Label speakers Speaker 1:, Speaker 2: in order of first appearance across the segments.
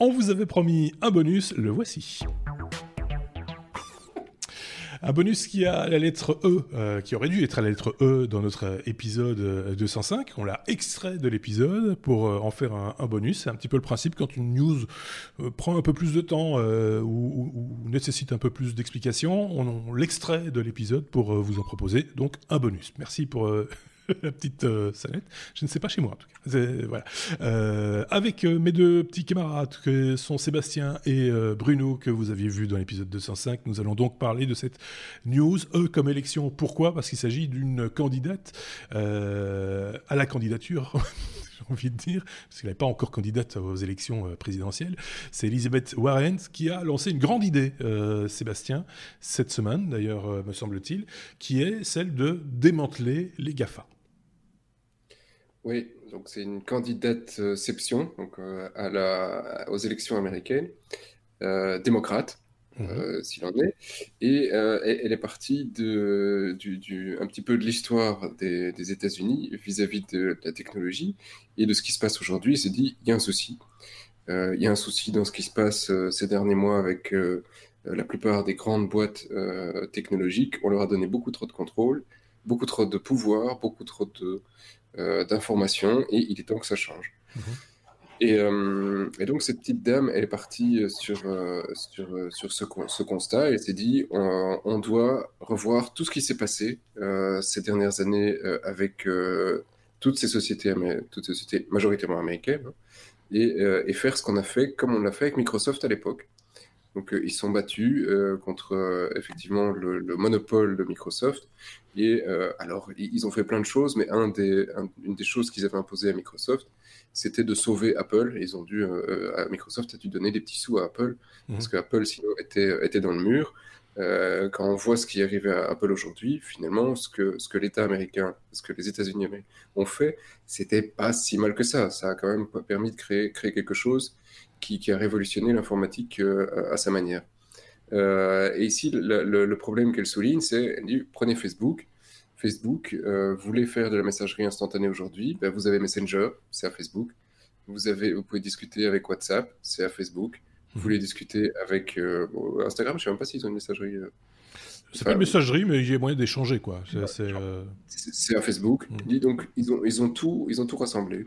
Speaker 1: On vous avait promis un bonus, le voici. Un bonus qui a la lettre E, euh, qui aurait dû être la lettre E dans notre épisode 205. On l'a extrait de l'épisode pour euh, en faire un, bonus. C'est un petit peu le principe quand une news euh, prend un peu plus de temps ou, ou, nécessite un peu plus d'explications, on, on l'extrait de l'épisode pour vous en proposer donc un bonus. Merci pour la petite euh. Je ne sais pas chez moi en tout cas. Voilà. Euh, avec euh, mes deux petits camarades que sont Sébastien et Bruno que vous aviez vu dans l'épisode 205, nous allons donc parler de cette news E comme élection. Pourquoi? Parce qu'il s'agit d'une candidate à la candidature. j'ai envie de dire, parce qu'elle n'est pas encore candidate aux élections présidentielles, c'est Elizabeth Warren qui a lancé une grande idée, Sébastien, cette semaine d'ailleurs, me semble-t-il, qui est celle de démanteler les GAFA.
Speaker 2: Oui, donc c'est une candidate-ception donc, euh, à la, aux élections américaines, euh, démocrate, mhm. euh, s'il en est. Et elle est partie de, du, un petit peu de l'histoire des, des États-Unis vis-à-vis de, la technologie et de ce qui se passe aujourd'hui. Elle s'est dit, il y a un souci. il y a un souci dans ce qui se passe ces derniers mois avec la plupart des grandes boîtes technologiques. On leur a donné beaucoup trop de contrôle, beaucoup trop de pouvoir, beaucoup trop de euh, d'informations et il est temps que ça change. Mhm. Euh, et, donc cette petite dame, elle est partie sur, euh, sur, sur ce, ce, constat. Elle s'est dit, on, doit revoir tout ce qui s'est passé ces dernières années avec toutes ces sociétés, toutes ces sociétés majoritairement américaines, hein, et, et, faire ce qu'on a fait comme on l'a fait avec Microsoft à l'époque. Donc ils sont battus contre effectivement le, le, monopole de Microsoft et euh, alors, ils ont fait plein de choses, mais un des, une des choses qu'ils avaient imposées à Microsoft, c'était de sauver Apple. ils ont dû, euh, Microsoft a dû donner des petits sous à Apple, mhm. parce que Apple, sinon, était, était dans le mur. Euh, quand on voit ce qui est arrivé à Apple aujourd'hui, finalement, ce que, ce que l'État américain, ce que les États-Unis ont fait, c'était pas si mal que ça. Ça a quand même permis de créer, créer quelque chose qui, qui a révolutionné l'informatique à sa manière. Euh, et ici, le, problème qu'elle souligne, c'est, elle dit, prenez Facebook. Facebook, euh, voulez faire de la messagerie instantanée aujourd'hui, ben, vous avez Messenger, c'est à Facebook. Vous, avez, vous pouvez discuter avec WhatsApp, c'est à Facebook. Vous voulez discuter avec euh, Instagram, je ne sais même pas s'ils ont une messagerie.
Speaker 1: c'est pas une messagerie, mais il y a moyen d'échanger, quoi.
Speaker 2: C'est à Facebook. Mhm. Donc, ils ont, ils, ont tout, ils ont tout rassemblé.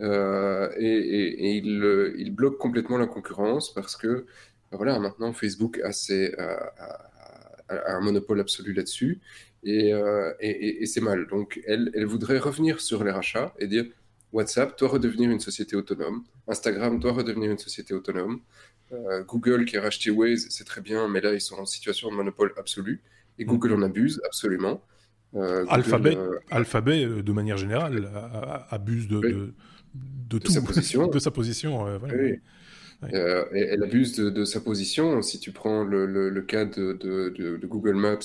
Speaker 2: Et, et, ils, ils, bloquent complètement la concurrence parce que ben voilà, maintenant Facebook a, un monopole absolu là-dessus. Euh, et, c'est mal. Donc elle, elle voudrait revenir sur les rachats et dire WhatsApp doit redevenir une société autonome, Instagram doit redevenir une société autonome, euh, Google qui a racheté Waze, c'est très bien, mais là ils sont en situation de monopole absolu. Et Google en abuse absolument.
Speaker 1: Euh, Alphabet, Alphabet, de manière générale, abuse de, de, tout,
Speaker 2: sa position.
Speaker 1: de sa position.
Speaker 2: Oui. Euh, elle abuse de, sa position. Si tu prends le, cas de, Google Maps,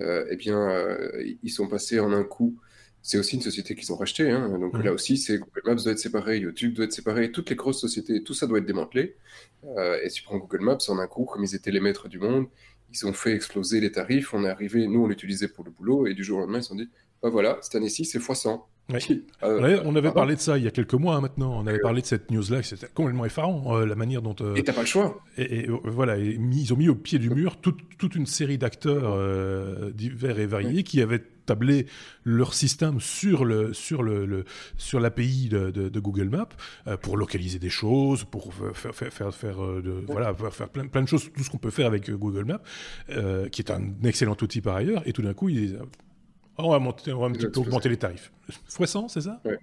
Speaker 2: euh, eh bien, euh, ils sont passés en un coup. C'est aussi une société qu'ils ont rachetée. Hein. Donc là aussi, c'est Google Maps doit être séparé, YouTube doit être séparé, toutes les grosses sociétés, tout ça doit être démantelé. et si tu prends Google Maps en un coup, comme ils étaient les maîtres du monde, ils ont fait exploser les tarifs. On est arrivé, nous, on l'utilisait pour le boulot, et du jour au lendemain, ils se sont dit, bah voilà, cette année-ci, c'est x100.
Speaker 1: Euh, on avait parlé de ça il y a quelques mois hein, maintenant. On avait parlé de cette news-là, c'était complètement effarant, euh, la manière dont.
Speaker 2: Euh, et t'as pas le choix.
Speaker 1: Et, voilà, ils ont mis au pied du mur toute, toute une série d'acteurs divers et variés qui avaient tablé leur système sur le sur le, sur l'API de, de, Google Maps pour localiser des choses, pour faire faire faire, faire de, voilà faire plein, plein de choses, tout ce qu'on peut faire avec Google Maps, qui est un excellent outil par ailleurs. Et tout d'un coup, ils on va, monter, on va un petit peu augmenter les tarifs. Fois 100, c'est ça?
Speaker 2: Ouais.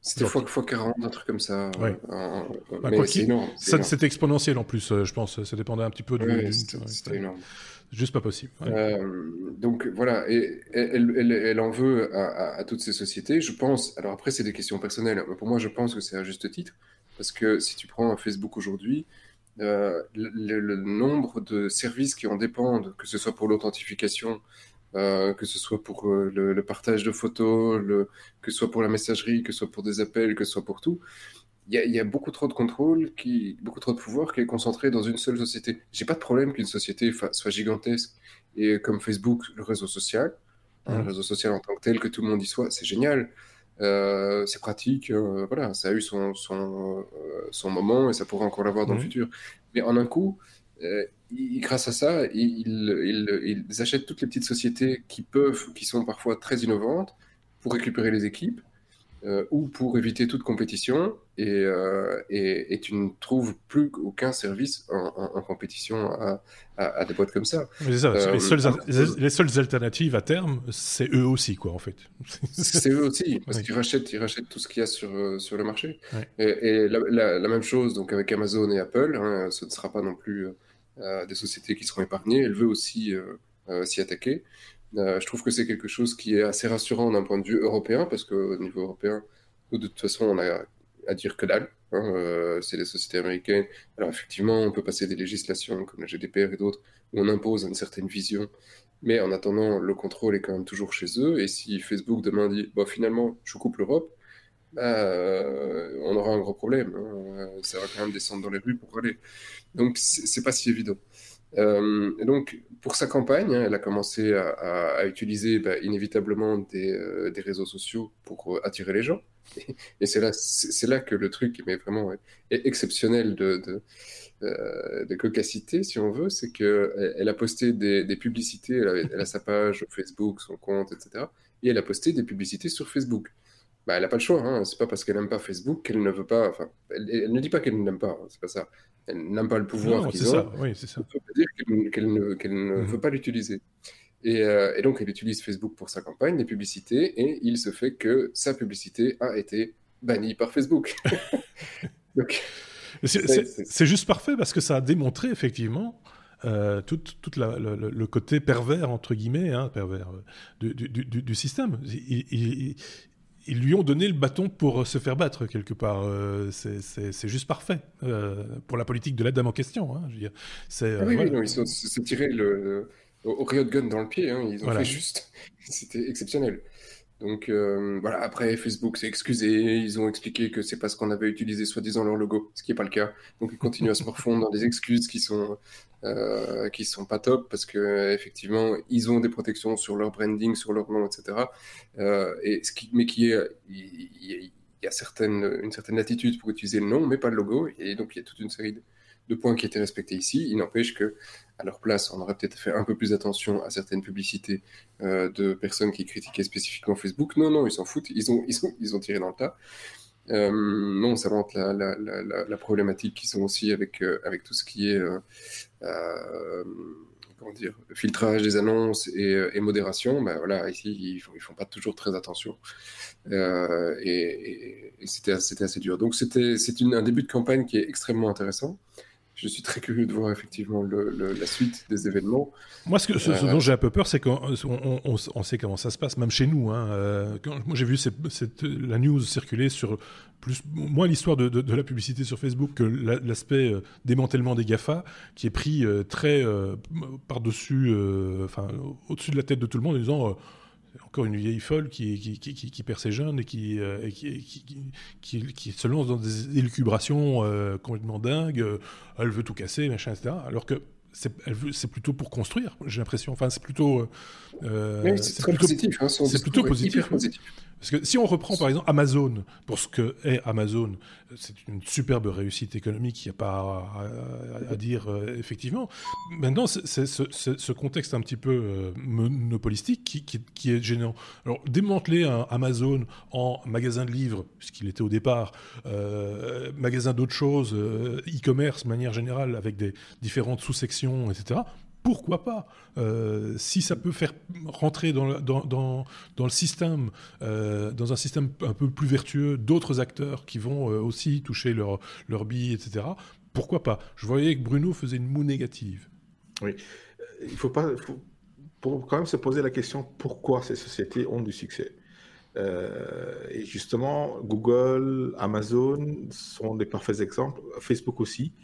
Speaker 2: C'était fois, fois 40, un truc comme ça.
Speaker 1: Ouais. Bah, c'est énorme. C'était exponentiel en plus, euh, je pense. Ça dépendait un petit peu
Speaker 2: du. C'était énorme.
Speaker 1: Juste pas possible.
Speaker 2: Euh, donc voilà, et, elle, elle, en veut à, toutes ces sociétés. Je pense, alors après, c'est des questions personnelles. Pour moi, je pense que c'est à juste titre. Parce que si tu prends Facebook aujourd'hui, euh, le, le, nombre de services qui en dépendent, que ce soit pour l'authentification, euh, que ce soit pour euh, le, partage de photos, le, que ce soit pour la messagerie, que ce soit pour des appels, que ce soit pour tout. Il y, a beaucoup trop de contrôle, qui, beaucoup trop de pouvoir qui est concentré dans une seule société. J'ai pas de problème qu'une société soit gigantesque et comme Facebook, le réseau social, hein, le réseau social en tant que tel, que tout le monde y soit, c'est génial. c'est pratique, voilà, ça a eu son, son, son, moment et ça pourra encore l'avoir dans le mmh. futur. Mais en un coup, grâce à ça, ils, ils, ils, achètent toutes les petites sociétés qui peuvent, qui sont parfois très innovantes, pour récupérer les équipes euh, ou pour éviter toute compétition. Et, euh, et, et, tu ne trouves plus aucun service en, compétition à, à, des boîtes comme ça.
Speaker 1: ça euh, les, seules, les, seules, alternatives à terme, c'est eux aussi, quoi, en fait.
Speaker 2: c'est eux aussi, parce qu'ils rachètent, ils rachètent tout ce qu'il y a sur, sur le marché. Et, la, la, même chose donc avec Amazon et Apple, hein, ce ne sera pas non plus des sociétés qui seront épargnées. Elle veut aussi s'y attaquer. Euh, je trouve que c'est quelque chose qui est assez rassurant d'un point de vue européen, parce qu'au niveau européen, de toute façon, on a à dire que dalle. Hein, euh, c'est les sociétés américaines. Alors, effectivement, on peut passer des législations comme la GDPR et d'autres, où on impose une certaine vision. Mais en attendant, le contrôle est quand même toujours chez eux. Et si Facebook demain dit, finalement, je coupe l'Europe, euh, on aura un gros problème. Hein. Ça va quand même descendre dans les rues pour aller. Donc, c'est pas si évident. Euh, et donc, pour sa campagne, hein, elle a commencé à, utiliser bah, inévitablement des, euh, réseaux sociaux pour euh, attirer les gens. Et, c'est là, là que le truc est vraiment exceptionnel de, de, cocacité, si on veut, c'est qu'elle elle a posté des, des publicités, elle a, sa page Facebook, son compte, etc. Et elle a posté des publicités sur Facebook. Bah, elle n'a pas le choix. Hein. C'est pas parce qu'elle n'aime pas Facebook qu'elle ne veut pas. Enfin, elle, ne dit pas qu'elle ne l'aime pas. Hein, c'est pas ça elle n'a pas le pouvoir qu'ils ont.
Speaker 1: Oui, c'est ça.
Speaker 2: Ça veut dire qu'elle ne, ne mhm. veut pas l'utiliser. Et, euh, et, donc, elle utilise Facebook pour sa campagne, les publicités, et il se fait que sa publicité a été bannie par Facebook.
Speaker 1: c'est juste parfait parce que ça a démontré effectivement euh, tout, le, côté pervers, entre guillemets, hein, pervers euh, du, du, du, système. il, ils lui ont donné le bâton pour euh, se faire battre quelque part. Euh, c'est juste parfait euh, pour la politique de la dame en question. Hein, je veux dire.
Speaker 2: Ah oui, oui ils se tiré le, au Riot Gun dans le pied. Hein, ils ont fait juste. C'était exceptionnel. Donc voilà, après Facebook s'est excusé, ils ont expliqué que c'est parce qu'on avait utilisé soi-disant leur logo, ce qui n'est pas le cas. Donc ils continuent à se morfondre dans des excuses qui sont euh, qui sont pas top parce que effectivement ils ont des protections sur leur branding, sur leur nom, etc. Euh, et ce qui, mais qui est, il, y a une certaine latitude pour utiliser le nom, mais pas le logo. Et donc il y a toute une série de, points qui étaient respectés ici. Il n'empêche que à leur place, on aurait peut-être fait un peu plus attention à certaines publicités euh, de personnes qui critiquaient spécifiquement Facebook. Non, non, ils s'en foutent. Ils ont, ils ont, ils ont tiré dans le tas. Euh, non, ça montre la, problématique qu'ils ont aussi avec, euh, avec tout ce qui est comment dire, filtrage des annonces et, modération. Ben voilà, ici, ils ils font pas toujours très attention. et, et c'était assez dur. Donc, c'est un début de campagne qui est extrêmement intéressant je suis très curieux de voir effectivement la suite des événements.
Speaker 1: Moi, ce, ce, dont j'ai un peu peur, c'est qu'on on, sait comment ça se passe, même chez nous. Hein. Euh, moi, j'ai vu cette, la news circuler sur plus, moins l'histoire de, la publicité sur Facebook que l'aspect euh, démantèlement des GAFA, qui est pris euh, très par-dessus, enfin, au-dessus de la tête de tout le monde en disant encore une vieille folle qui, qui, qui, qui perd ses jeunes et qui, euh, qui, se lance dans des élucubrations euh, complètement dingues. Euh, elle veut tout casser, machin, etc. Alors que c'est plutôt pour construire, j'ai l'impression. Enfin, c'est plutôt.
Speaker 2: c'est plutôt positif. Hein,
Speaker 1: c'est plutôt positif. positif. Parce que si on reprend par exemple Amazon, pour ce que est Amazon, c'est une superbe réussite économique, il n'y a pas à, dire euh, effectivement. Maintenant, c'est ce, contexte un petit peu euh, monopolistique qui, est gênant. Alors, démanteler Amazon en magasin de livres, puisqu'il était au départ, euh, magasin d'autres choses, e-commerce de manière générale, avec des différentes sous-sections, etc pourquoi pas euh, Si ça peut faire rentrer dans le, système, euh, dans un système un peu plus vertueux, d'autres acteurs qui vont euh, aussi toucher leur, leur bille, etc., pourquoi pas Je voyais que Bruno faisait une moue négative.
Speaker 3: Oui, il faut pas... Faut, pour quand même se poser la question pourquoi ces sociétés ont du succès? et justement, Google, Amazon sont des parfaits exemples, Facebook aussi.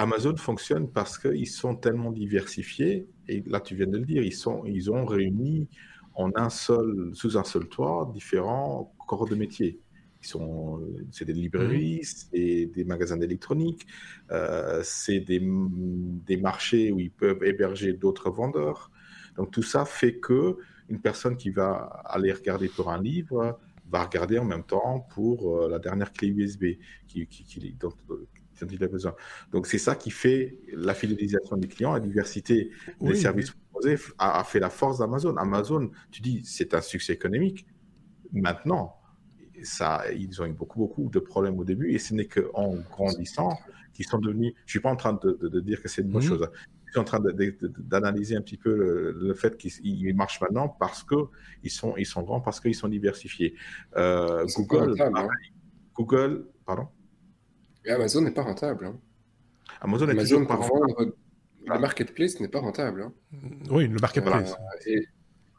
Speaker 3: Amazon fonctionne parce qu'ils sont tellement diversifiés, et là tu viens de le dire, ils, sont, ils ont réuni en un seul, sous un seul toit différents corps de métier. c'est des librairies, mmh. c'est des magasins d'électronique, euh, c'est des, des, marchés où ils peuvent héberger d'autres vendeurs. Donc tout ça fait que une personne qui va aller regarder pour un livre va regarder en même temps pour la dernière clé USB qui, qui, dont, il a besoin. Donc c'est ça qui fait la fidélisation des clients, la diversité des services proposés a, fait la force d'Amazon. Amazon, tu dis, c'est un succès économique. Maintenant, ça, ils ont eu beaucoup, beaucoup de problèmes au début et ce n'est qu'en grandissant qu'ils sont devenus. Je suis pas en train de, dire que c'est une bonne mhm. chose. Je suis en train d'analyser un petit peu le, fait qu'ils marchent maintenant parce qu'ils sont, ils sont grands, parce qu'ils sont diversifiés. Euh, Google, hein. Google, pardon?
Speaker 2: Amazon n'est pas rentable. Hein.
Speaker 3: Amazon est toujours pas rentable.
Speaker 2: Le marketplace n'est pas rentable. Hein.
Speaker 1: Oui, le marketplace.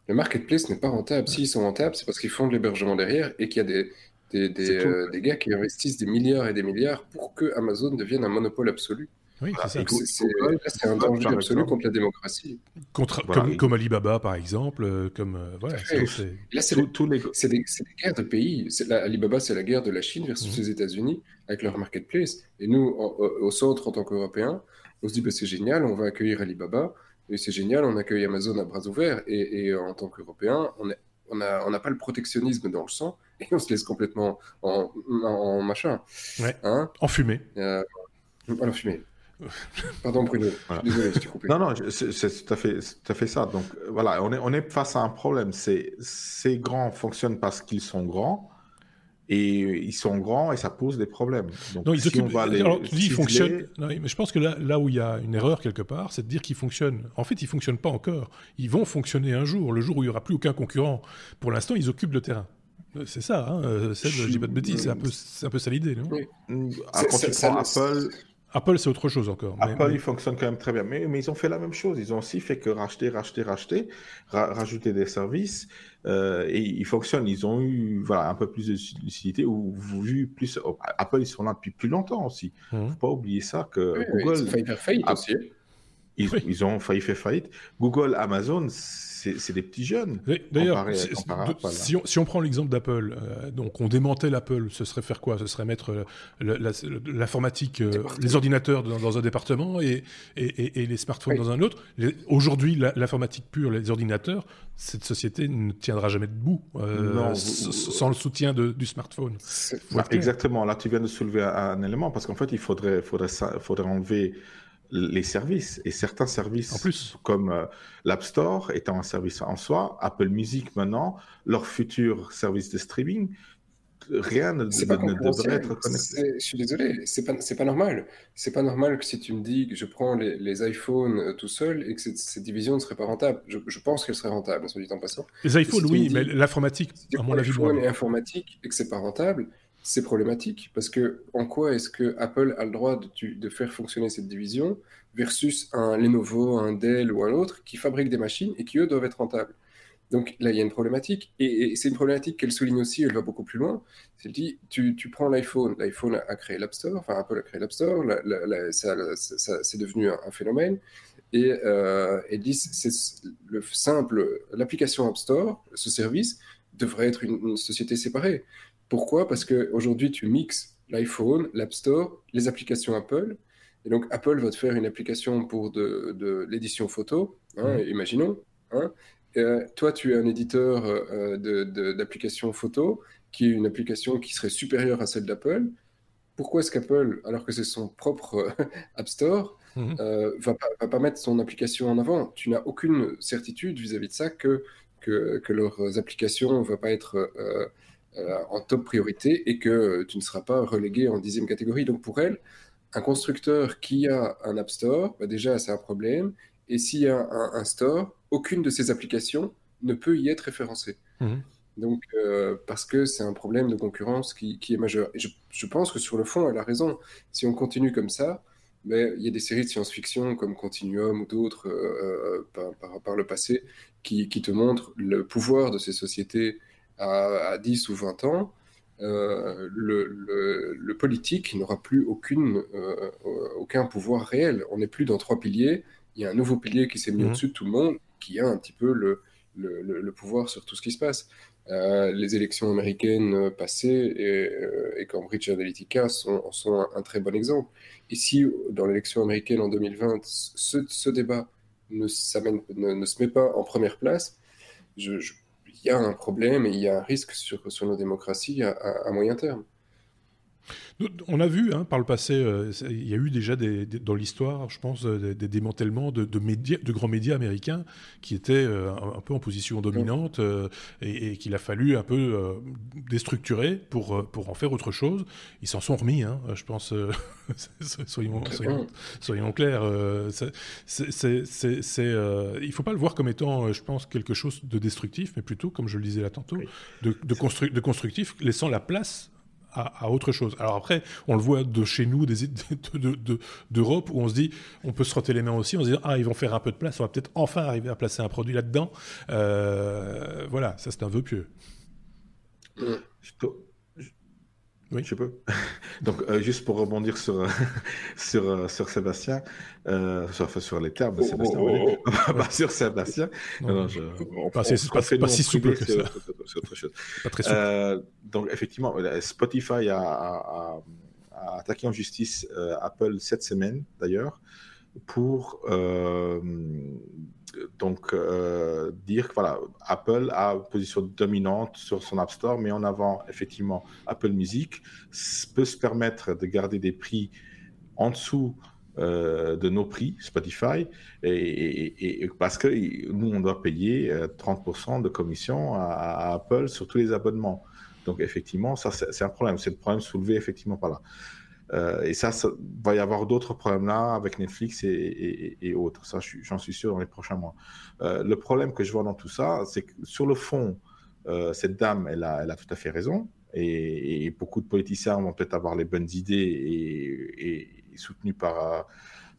Speaker 2: le marketplace n'est pas rentable. S'ils sont rentables, c'est parce qu'ils font de l'hébergement derrière et qu'il y a des, des, des, euh, des, gars qui investissent des milliards et des milliards pour que Amazon devienne un monopole absolu.
Speaker 1: Oui, c'est
Speaker 2: C'est un danger absolu contre la démocratie.
Speaker 1: Contre, comme, comme, Alibaba, par exemple. Euh, comme, euh, voilà,
Speaker 2: Là, c'est des, des, guerres de pays. Alibaba, c'est la guerre de la Chine versus mhm. les États-Unis avec leur marketplace. Et nous, au centre, en tant qu'Européens, on se dit bah, c'est génial, on va accueillir Alibaba. Et c'est génial, on accueille Amazon à bras ouverts. Et, en tant qu'Européens, on n'a on pas le protectionnisme dans le sang et on se laisse complètement en, en machin.
Speaker 1: Ouais. Hein? En fumée.
Speaker 2: Euh, en fumée. Pardon Bruno, désolé, je t'ai coupé.
Speaker 3: Non, non, c'est tout à fait, tout à fait ça. Donc voilà, on est, on est face à un problème. Ces grands fonctionnent parce qu'ils sont grands et ils sont grands et ça pose des problèmes.
Speaker 1: Donc, non, ils si on va les alors, tu dis ils fonctionnent. mais je pense que là, là où il y a une erreur quelque part, c'est de dire qu'ils fonctionnent. En fait, ils fonctionnent pas encore. Ils vont fonctionner un jour, le jour où il y aura plus aucun concurrent. Pour l'instant, ils occupent le terrain. C'est ça, hein, euh, je dis pas de bêtises, c'est un peu, un peu ça l'idée, non? Oui.
Speaker 3: Quand tu prends Apple,
Speaker 1: Apple, c'est autre chose encore.
Speaker 3: Apple, il fonctionne quand même très bien. Mais, mais, ils ont fait la même chose. Ils ont aussi fait que racheter, racheter, racheter, rajouter des services. Euh, et ils fonctionnent. Ils ont eu voilà, un peu plus de lucidité ou vu plus. Oh, Apple, ils sont là depuis plus longtemps aussi. Il ne faut pas oublier ça que Google.
Speaker 2: Ils ont failli faire faillite aussi.
Speaker 3: Ils, ils, ont failli faire faillite. Google, Amazon, c'est des petits jeunes.
Speaker 1: D'ailleurs, si, si, on prend l'exemple d'Apple, euh, donc on démantèle Apple, ce serait faire quoi? Ce serait mettre l'informatique, euh, les ordinateurs dans, un département et, et, les smartphones dans un autre. Aujourd'hui, l'informatique pure, les ordinateurs, cette société ne tiendra jamais debout euh, sans le soutien du smartphone.
Speaker 3: exactement. Là, tu viens de soulever un, élément parce qu'en fait, il faudrait, faudrait, faudrait enlever les services et certains services
Speaker 1: en plus.
Speaker 3: comme euh, l'App Store étant un service en soi, Apple Music maintenant, leur futur service de streaming, rien ne, devrait être connecté.
Speaker 2: Je suis désolé, c'est pas, pas normal. C'est pas normal que si tu me dis que je prends les, iPhones euh, tout seul et que cette, division ne serait pas rentable. Je, pense qu'elle serait rentable, soit dit en passant.
Speaker 1: Les iPhones, oui, mais l'informatique, à mon avis,
Speaker 2: iPhone et informatique et que c'est pas rentable, c'est problématique parce que en quoi est-ce que Apple a le droit de, faire fonctionner cette division versus un Lenovo, un Dell ou un autre qui fabrique des machines et qui eux doivent être rentables? Donc là, il y a une problématique et, c'est une problématique qu'elle souligne aussi. Elle va beaucoup plus loin. Elle dit, tu, tu prends l'iPhone, l'iPhone a, créé l'App Store, enfin Apple a créé l'App Store, c'est devenu un, phénomène. Et euh, elle dit, c'est le simple, l'application App Store, ce service devrait être une société séparée. Pourquoi? Parce qu'aujourd'hui, tu mixes l'iPhone, l'App Store, les applications Apple. Et donc, Apple va te faire une application pour de, l'édition photo, hein, mmh. imaginons. Hein. Euh, toi, tu es un éditeur euh, d'application photo, qui est une application qui serait supérieure à celle d'Apple. Pourquoi est-ce qu'Apple, alors que c'est son propre App Store, mmh. euh, va, pas, va, pas, mettre son application en avant? Tu n'as aucune certitude vis-à-vis de ça que, que, que, leurs applications ne vont pas être euh, en top priorité et que tu ne seras pas relégué en dixième catégorie. Donc pour elle, un constructeur qui a un App Store, bah déjà c'est un problème. Et s'il y a un, store, aucune de ces applications ne peut y être référencée. Mhm. Donc, euh, parce que c'est un problème de concurrence qui, est majeur. Et je, pense que sur le fond, elle a raison. Si on continue comme ça, mais il y a des séries de science-fiction comme Continuum ou d'autres euh, par, le passé qui, qui, te montrent le pouvoir de ces sociétés à, 10 ou 20 ans, euh, le, politique n'aura plus aucune, euh, aucun pouvoir réel. On n'est plus dans trois piliers. Il y a un nouveau pilier qui s'est mis mhm. au-dessus de tout le monde, qui a un petit peu le, le, pouvoir sur tout ce qui se passe. Euh, les élections américaines passées et, Cambridge Analytica sont, sont un, très bon exemple. Ici, dans l'élection américaine en 2020, ce, ce débat ne, ne, ne, se met pas en première place, je, je il y a un problème et il y a un risque sur, nos démocraties à moyen terme.
Speaker 1: On a vu hein, par le passé, euh, il y a eu déjà des, dans l'histoire, je pense, euh, des, démantèlements de, médias, de grands médias américains qui étaient euh, un, peu en position dominante et, qu'il a fallu un peu déstructurer pour, pour en faire autre chose. Ils s'en sont remis, hein, je pense, soyons, soyons, clairs. il ne faut pas le voir comme étant, je pense, quelque chose de destructif, mais plutôt, comme je le disais là tantôt, de, de, de constructif, laissant la place à, autre chose. Alors après, on le voit de chez nous, d'Europe, de, de, où on se dit, on peut se frotter les mains aussi, on se dit, ah, ils vont faire un peu de place, on va peut-être enfin arriver à placer un produit là-dedans. Euh, voilà, ça c'est un vœu pieux.
Speaker 3: Oui, je peux. Donc, euh, juste pour rebondir sur, sur, euh, sur Sébastien, euh, sur, sur, les termes de Sébastien, oh, oh, oh. sur Sébastien. Non, non, je,
Speaker 1: on, pas, c'est pas, pas, si souple que ça.
Speaker 3: C'est autre chose. Pas très souple. Euh, donc, effectivement, Spotify a, a, a, attaqué en justice Apple cette semaine, d'ailleurs, pour donc euh, dire que voilà, Apple a une position dominante sur son App Store, mais en avant effectivement Apple Music peut se permettre de garder des prix en dessous euh, de nos prix Spotify, et, parce que nous on doit payer 30% euh, de commission à, Apple sur tous les abonnements. Donc effectivement, ça c'est un problème, c'est le problème soulevé effectivement par là. Euh, et ça, ça, va y avoir d'autres problèmes là avec Netflix et, autres. Ça, j'en suis sûr dans les prochains mois. Euh, le problème que je vois dans tout ça, c'est que sur le fond, euh, cette dame, elle a, elle a tout à fait raison. Et, beaucoup de politiciens vont peut-être avoir les bonnes idées et, soutenus par,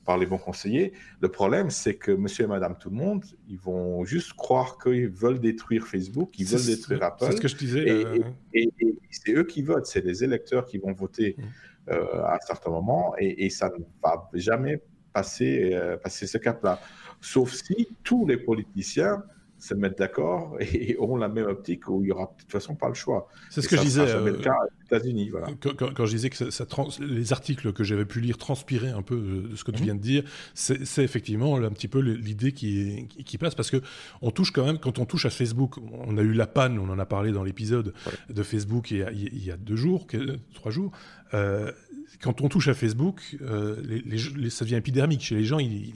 Speaker 3: par les bons conseillers. Le problème, c'est que monsieur et madame tout le monde, ils vont juste croire qu'ils veulent détruire Facebook, qu'ils veulent détruire Apple.
Speaker 1: C'est ce que je disais.
Speaker 3: Et, c'est eux qui votent, c'est les électeurs qui vont voter. Mmh. Euh, à un certain moment, et, ça ne va jamais passer, euh, passer ce cap-là. Sauf si tous les politiciens se mettent d'accord et ont la même optique où il y aura de toute façon pas le choix.
Speaker 1: C'est ce que je disais.
Speaker 3: Euh, États-Unis, voilà.
Speaker 1: Quand, je disais que ça, les articles que j'avais pu lire transpiraient un peu de ce que tu mhm. viens de dire, c'est effectivement un petit peu l'idée qui, qui, passe parce que on touche quand même quand on touche à Facebook. On a eu la panne, on en a parlé dans l'épisode de Facebook il y, a, il y, a, deux jours, trois jours. Euh, quand on touche à Facebook, euh, les, ça devient épidermique chez les gens. ils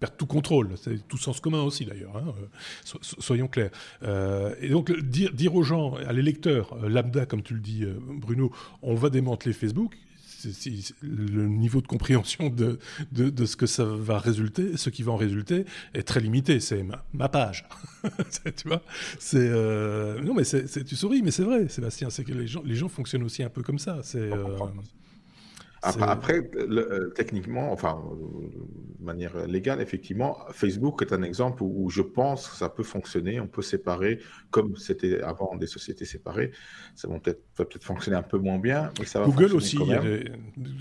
Speaker 1: perdent tout contrôle. C'est tout sens commun aussi d'ailleurs, hein, euh, soyons clairs. Et donc dire, dire aux gens, à l'électeur euh, lambda, comme tu le dis Bruno, on va démanteler Facebook, le niveau de compréhension de, de, ce que ça va résulter, ce qui va en résulter, est très limité. C'est ma, page. tu vois C'est non, mais tu souris, mais c'est vrai, Sébastien. C'est que les gens, les gens fonctionnent aussi un peu comme ça. C'est
Speaker 3: après, euh, techniquement, enfin, de manière légale, effectivement, Facebook est un exemple où, je pense que ça peut fonctionner. On peut séparer, comme c'était avant des sociétés séparées. Ça va peut-être peut fonctionner un peu moins bien, mais ça va
Speaker 1: Google aussi, il y a des...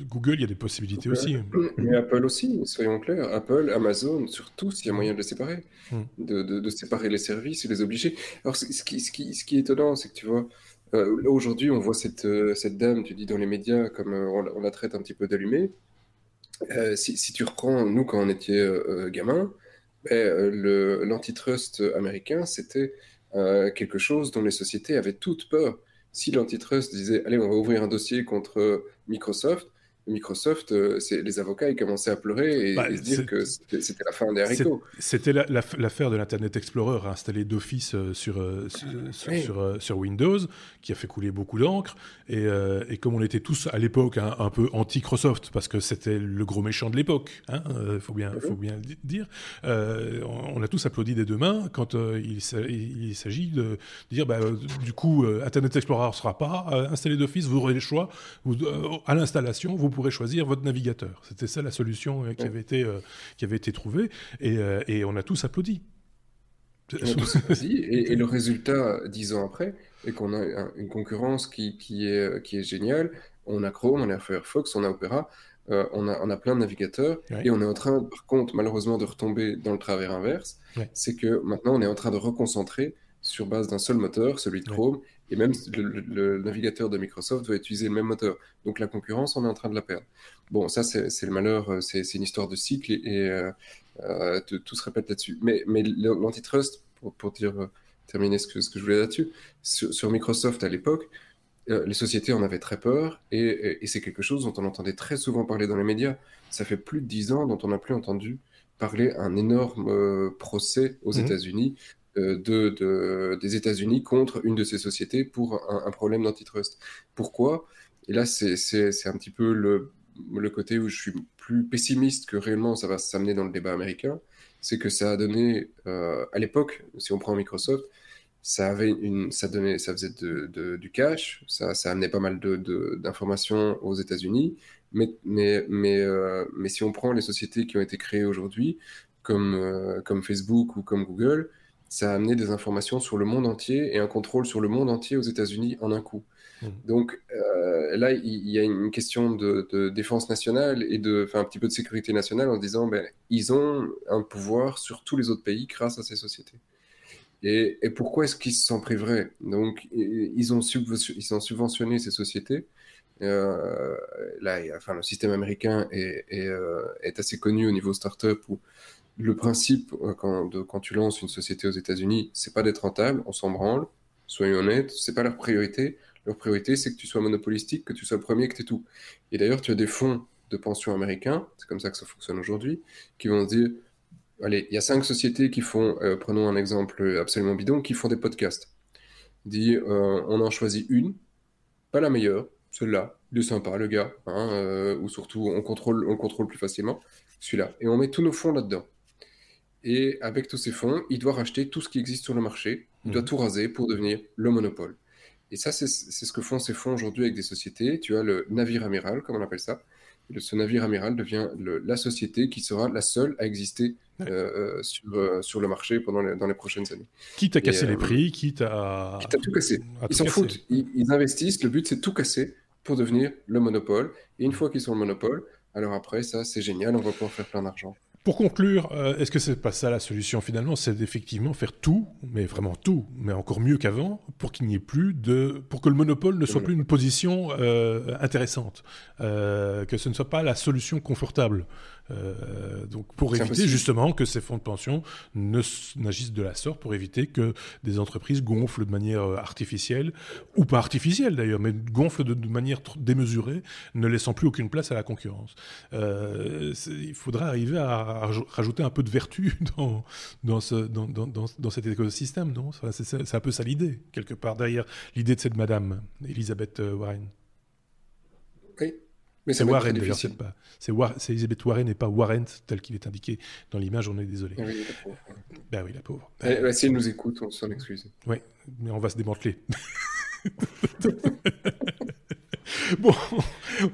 Speaker 1: Google, il y a des possibilités aussi.
Speaker 2: Mais Apple aussi, soyons clairs. Apple, Amazon, surtout, s'il y a moyen de les séparer, hmm. de, de, séparer les services et les obliger. Alors, ce qui, ce qui, ce qui est étonnant, c'est que tu vois. Euh, aujourd'hui, on voit cette, euh, cette dame, tu dis dans les médias, comme euh, on, la traite un petit peu d'allumée. Si, si, tu reprends, nous, quand on était gamin, ben, l'antitrust américain, c'était quelque chose dont les sociétés avaient toutes peur. Si l'antitrust disait, allez, on va ouvrir un dossier contre Microsoft, Microsoft, euh, les avocats, ils commençaient à pleurer et, bah, se dire que c'était la fin des haricots.
Speaker 1: C'était l'affaire de l'Internet Explorer installé d'office euh, sur, euh, sur, sur, Windows, qui a fait couler beaucoup d'encre. Et, et, comme on était tous à l'époque un, peu anti-Microsoft, parce que c'était le gros méchant de l'époque, il hein, faut, bien, faut bien le dire, on, a tous applaudi des deux mains quand il, il s'agit de dire, bah, du coup, Internet Explorer ne sera pas installé d'office, vous aurez le choix, vous, à l'installation, vous pourrez choisir votre navigateur. C'était ça la solution euh, qui, avait été, euh, qui avait été trouvée, et, euh, et on a tous applaudi.
Speaker 2: et, le résultat, dix ans après, est qu'on a une concurrence qui, qui, est, qui est géniale. On a Chrome, on a Firefox, on a Opera, on, a, on a plein de navigateurs, et on est en train, par contre, malheureusement, de retomber dans le travers inverse. C'est que maintenant, on est en train de reconcentrer sur base d'un seul moteur, celui de Chrome, et même le, navigateur de Microsoft va utiliser le même moteur. Donc la concurrence, on est en train de la perdre. Bon, ça, c'est le malheur, euh, c'est une histoire de cycle et, euh, euh, tout se répète là-dessus. Mais, mais l'antitrust, pour, pour, dire terminer ce que, ce que je voulais là-dessus. Sur, Microsoft à l'époque, euh, les sociétés en avaient très peur et, c'est quelque chose dont on entendait très souvent parler dans les médias. Ça fait plus de dix ans dont on n'a plus entendu parler un énorme euh, procès aux mmh. États-Unis euh, de, des États-Unis contre une de ces sociétés pour un, problème d'antitrust. Pourquoi? Et là, c'est un petit peu le, le côté où je suis plus pessimiste que réellement ça va s'amener dans le débat américain. C'est que ça a donné, euh, à l'époque, si on prend Microsoft, ça avait une, ça donnait, ça faisait du cash, ça, ça amenait pas mal d'informations aux États-Unis, mais, mais, mais, euh, mais si on prend les sociétés qui ont été créées aujourd'hui, comme, comme Facebook ou comme Google, ça a amené des informations sur le monde entier et un contrôle sur le monde entier aux États-Unis en un coup. Mmh. Donc euh, là, il y, a une question de, défense nationale et de, un petit peu de sécurité nationale en disant, ben, ils ont un pouvoir sur tous les autres pays grâce à ces sociétés. Et, pourquoi est-ce qu'ils s'en priveraient Donc, ils ont, ils ont subventionné ces sociétés. Euh, là, enfin, le système américain est, euh, est, assez connu au niveau startup où le principe, euh, quand, de, tu lances une société aux États-Unis, c'est pas d'être rentable, on s'en branle, soyons honnêtes, c'est pas leur priorité. Leur priorité, c'est que tu sois monopolistique, que tu sois premier, que tu es tout. Et d'ailleurs, tu as des fonds de pension américains, c'est comme ça que ça fonctionne aujourd'hui, qui vont se dire allez, il y a cinq sociétés qui font, euh, prenons un exemple absolument bidon, qui font des podcasts. Dit, euh, on en choisit une, pas la meilleure, celle-là, il sympa, le gars, hein, ou surtout on contrôle, on contrôle plus facilement, celui-là. Et on met tous nos fonds là-dedans. Et avec tous ces fonds, il doit racheter tout ce qui existe sur le marché, il doit mhm. tout raser pour devenir le monopole. Et ça, c'est ce que font ces fonds aujourd'hui avec des sociétés. Tu as le navire amiral, comme on appelle ça, ce navire amiral devient la société qui sera la seule à exister euh, euh, sur, euh, sur le marché pendant dans les prochaines années.
Speaker 1: Quitte à casser les prix, quitte à...
Speaker 2: Quitte à tout casser. ils s'en foutent. Ils, investissent. Le but, c'est tout casser pour devenir le monopole. Et une fois qu'ils sont le monopole, alors après, ça, c'est génial. On va pouvoir faire plein d'argent.
Speaker 1: Pour conclure, euh, est-ce que c'est pas ça la solution finalement? C'est d'effectivement faire tout, mais vraiment tout, mais encore mieux qu'avant, pour qu'il n'y ait plus de, pour que le monopole ne soit plus une position euh, intéressante, euh, que ce ne soit pas la solution confortable. Euh, donc pour éviter justement que ces fonds de pension n'agissent de la sorte, pour éviter que des entreprises gonflent de manière euh, artificielle, ou pas artificielle d'ailleurs, mais gonflent de, manière démesurée, ne laissant plus aucune place à la concurrence. Euh, il faudra arriver à, rajouter un peu de vertu dans, dans, ce, dans, dans, dans cet écosystème, non? C'est un peu ça l'idée, quelque part, derrière l'idée de cette madame, Elisabeth Warren.
Speaker 2: Oui,
Speaker 1: c'est Warren d'ailleurs, c'est pas. C'est Elizabeth Warren et pas Warren tel qu'il est indiqué dans l'image, on est désolé.
Speaker 2: Oui, la pauvre.
Speaker 1: Ben oui, la pauvre.
Speaker 2: Eh, si elle nous écoute, on s'en excuse.
Speaker 1: Oui, mais on va se démanteler. bon,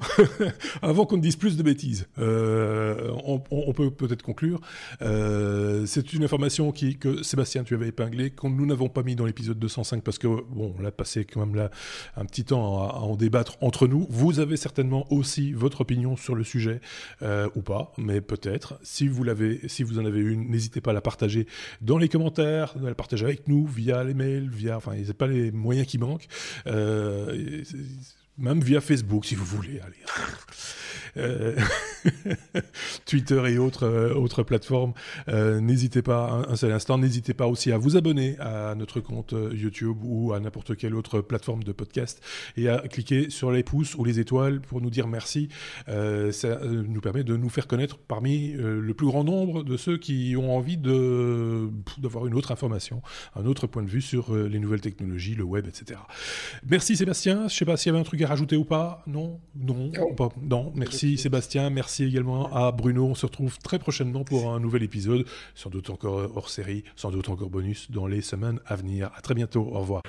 Speaker 1: avant qu'on ne dise plus de bêtises, euh, on, peut peut-être conclure. Euh, c'est une information que Sébastien, tu avais épinglée, que nous n'avons pas mis dans l'épisode 205 parce que, bon, on a passé quand même un petit temps à, en débattre entre nous. Vous avez certainement aussi votre opinion sur le sujet, euh, ou pas, mais peut-être. Si vous l'avez, si vous en avez une, n'hésitez pas à la partager dans les commentaires, à la partager avec nous via les mails, via, enfin, il n'y a pas les moyens qui manquent même via Facebook si vous voulez. Allez. Euh, Twitter et autres, euh, autres plateformes. Euh, n'hésitez pas un, seul instant, n'hésitez pas aussi à vous abonner à notre compte YouTube ou à n'importe quelle autre plateforme de podcast et à cliquer sur les pouces ou les étoiles pour nous dire merci. ça nous permet de nous faire connaître parmi le plus grand nombre de ceux qui ont envie de d'avoir une autre information, un autre point de vue sur les nouvelles technologies, le web, etc. Merci Sébastien. Je sais pas s'il y avait un truc à rajouter ou pas? Non, non, non. Merci Sébastien, merci également à Bruno. On se retrouve très prochainement pour un nouvel épisode, sans doute encore hors série, sans doute encore bonus dans les semaines à venir. À très bientôt, au revoir.